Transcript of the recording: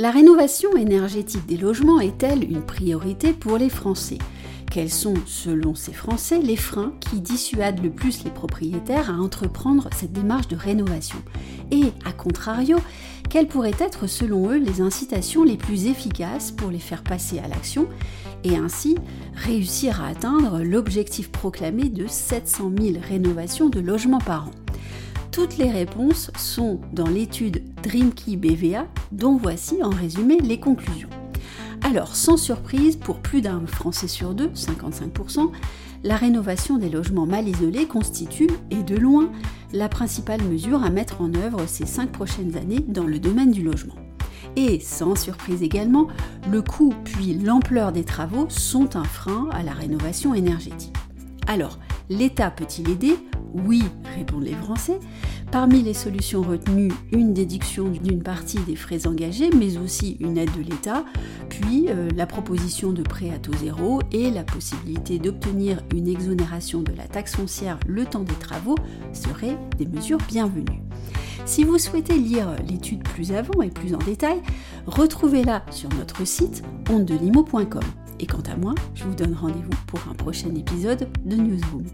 La rénovation énergétique des logements est-elle une priorité pour les Français? Quels sont, selon ces Français, les freins qui dissuadent le plus les propriétaires à entreprendre cette démarche de rénovation? Et, à contrario, quelles pourraient être, selon eux, les incitations les plus efficaces pour les faire passer à l'action? Et ainsi réussir à atteindre l'objectif proclamé de 700 000 rénovations de logements par an toutes les réponses sont dans l'étude Dreamkey BVA dont voici en résumé les conclusions. Alors, sans surprise, pour plus d'un Français sur deux, 55%, la rénovation des logements mal isolés constitue, et de loin, la principale mesure à mettre en œuvre ces cinq prochaines années dans le domaine du logement. Et sans surprise également, le coût puis l'ampleur des travaux sont un frein à la rénovation énergétique. Alors, l'État peut-il aider? Oui, répondent les Français. Parmi les solutions retenues, une déduction d'une partie des frais engagés, mais aussi une aide de l'État, puis euh, la proposition de prêt à taux zéro et la possibilité d'obtenir une exonération de la taxe foncière le temps des travaux seraient des mesures bienvenues. Si vous souhaitez lire l'étude plus avant et plus en détail, retrouvez-la sur notre site ondelimo.com. Et quant à moi, je vous donne rendez-vous pour un prochain épisode de Newsroom.